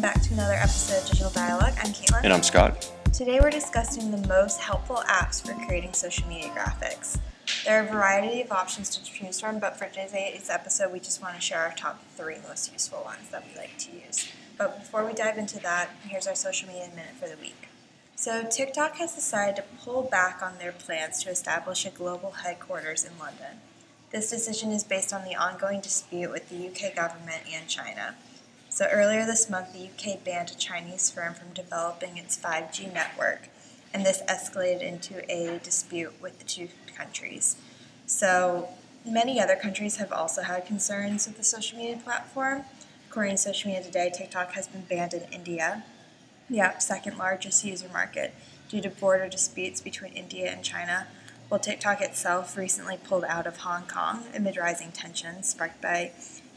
back to another episode of Digital Dialogue. I'm Caitlin. And I'm Scott. Today we're discussing the most helpful apps for creating social media graphics. There are a variety of options to choose from, but for today's episode, we just want to share our top three most useful ones that we like to use. But before we dive into that, here's our social media minute for the week. So, TikTok has decided to pull back on their plans to establish a global headquarters in London. This decision is based on the ongoing dispute with the UK government and China. So, earlier this month, the UK banned a Chinese firm from developing its 5G network, and this escalated into a dispute with the two countries. So, many other countries have also had concerns with the social media platform. According to Social Media Today, TikTok has been banned in India, the app's second largest user market, due to border disputes between India and China, while TikTok itself recently pulled out of Hong Kong amid rising tensions sparked by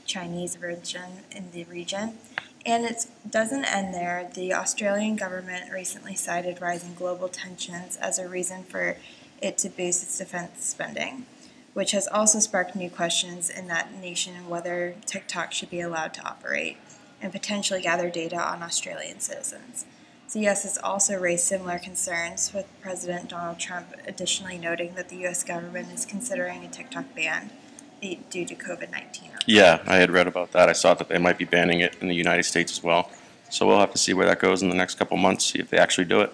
Chinese origin in the region. And it doesn't end there. The Australian government recently cited rising global tensions as a reason for it to boost its defense spending, which has also sparked new questions in that nation whether TikTok should be allowed to operate and potentially gather data on Australian citizens. The U.S. has also raised similar concerns, with President Donald Trump additionally noting that the U.S. government is considering a TikTok ban due to COVID 19. Yeah, I had read about that. I saw that they might be banning it in the United States as well. So we'll have to see where that goes in the next couple months, see if they actually do it.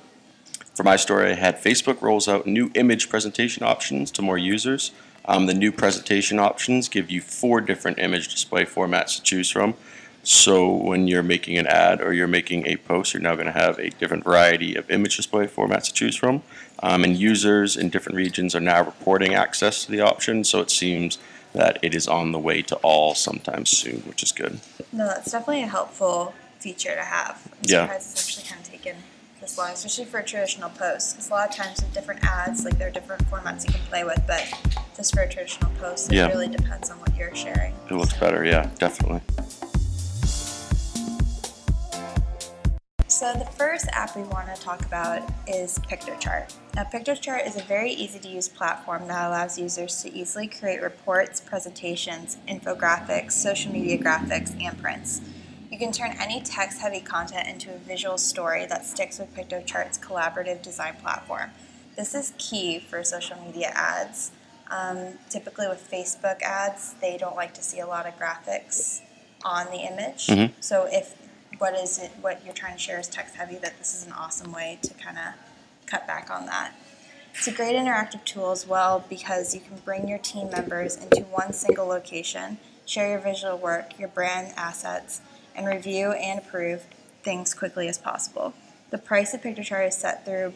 For my story, I had Facebook rolls out new image presentation options to more users. Um, the new presentation options give you four different image display formats to choose from. So when you're making an ad or you're making a post, you're now going to have a different variety of image display formats to choose from. Um, and users in different regions are now reporting access to the option, so it seems that it is on the way to all sometime soon, which is good. No, that's definitely a helpful feature to have. I'm Yeah. surprised it's actually kind of taken this long, especially for a traditional post. Because a lot of times with different ads, like there are different formats you can play with, but just for a traditional post, it Yeah. really depends on what you're sharing. It looks better, yeah, definitely. So the first app we want to talk about is Piktochart. Now Piktochart is a very easy to use platform that allows users to easily create reports, presentations, infographics, social media graphics, and prints. You can turn any text-heavy content into a visual story that sticks with Piktochart's collaborative design platform. This is key for social media ads. Um, typically with Facebook ads, they don't like to see a lot of graphics on the image. Mhm. So if what is it what you're trying to share is text heavy, that this is an awesome way to kind of cut back on that. It's a great interactive tool as well because you can bring your team members into one single location, share your visual work, your brand assets, and review and approve things quickly as possible. The price of Piktochart is set through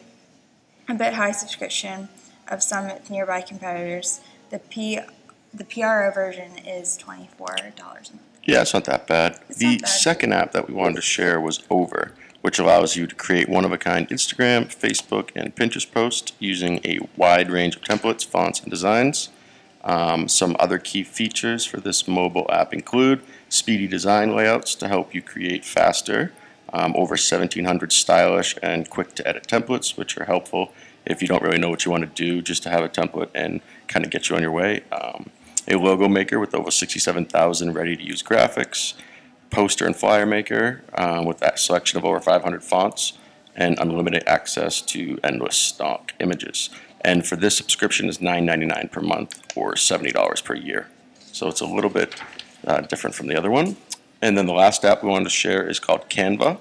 a bit high subscription of some nearby competitors. The P the PRO version is twenty four dollars. Yeah, it's not that bad. It's the bad. second app that we wanted to share was Over, which allows you to create one of a kind Instagram, Facebook, and Pinterest posts using a wide range of templates, fonts, and designs. Um, some other key features for this mobile app include speedy design layouts to help you create faster, um, over 1700 stylish and quick to edit templates, which are helpful if you don't really know what you want to do, just to have a template and kind of get you on your way. Um, a logo maker with over 67,000 ready to use graphics, poster and flyer maker um, with that selection of over 500 fonts, and unlimited access to endless stock images. And for this subscription is $9.99 per month or $70 per year. So it's a little bit uh, different from the other one. And then the last app we wanted to share is called Canva,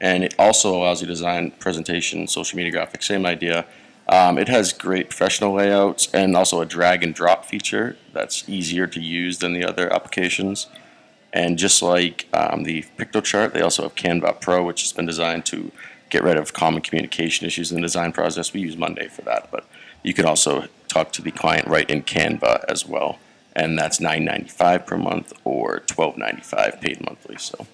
and it also allows you to design presentation, social media graphics, same idea. Um, it has great professional layouts and also a drag and drop feature that's easier to use than the other applications. And just like um, the Piktochart, they also have Canva Pro, which has been designed to get rid of common communication issues in the design process. We use Monday for that, but you can also talk to the client right in Canva as well. And that's $9.95 per month or $12.95 paid monthly. So,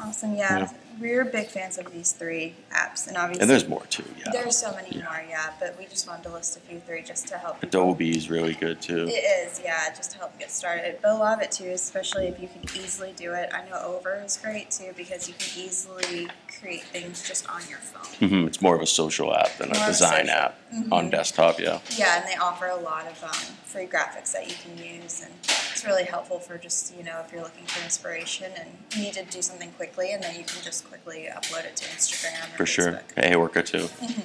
Awesome, yeah. Yeah. We're big fans of these three apps, and obviously and there's more too. Yeah, there's so many Yeah. more, yeah. But we just wanted to list a few three just to help. Adobe is really good too. It is, yeah, just to help get started. But a lot of it too, especially if you can easily do it. I know Over is great too because you can easily create things just on your phone. Mm-hmm. It's more of a social app than More a design app on desktop. Yeah. Yeah, and they offer a lot of um, free graphics that you can use, and it's really helpful for just, you know, if you're looking for inspiration and you need to do something quickly and then you can just quickly upload it to Instagram or For sure. Facebook. Hey, Orca too.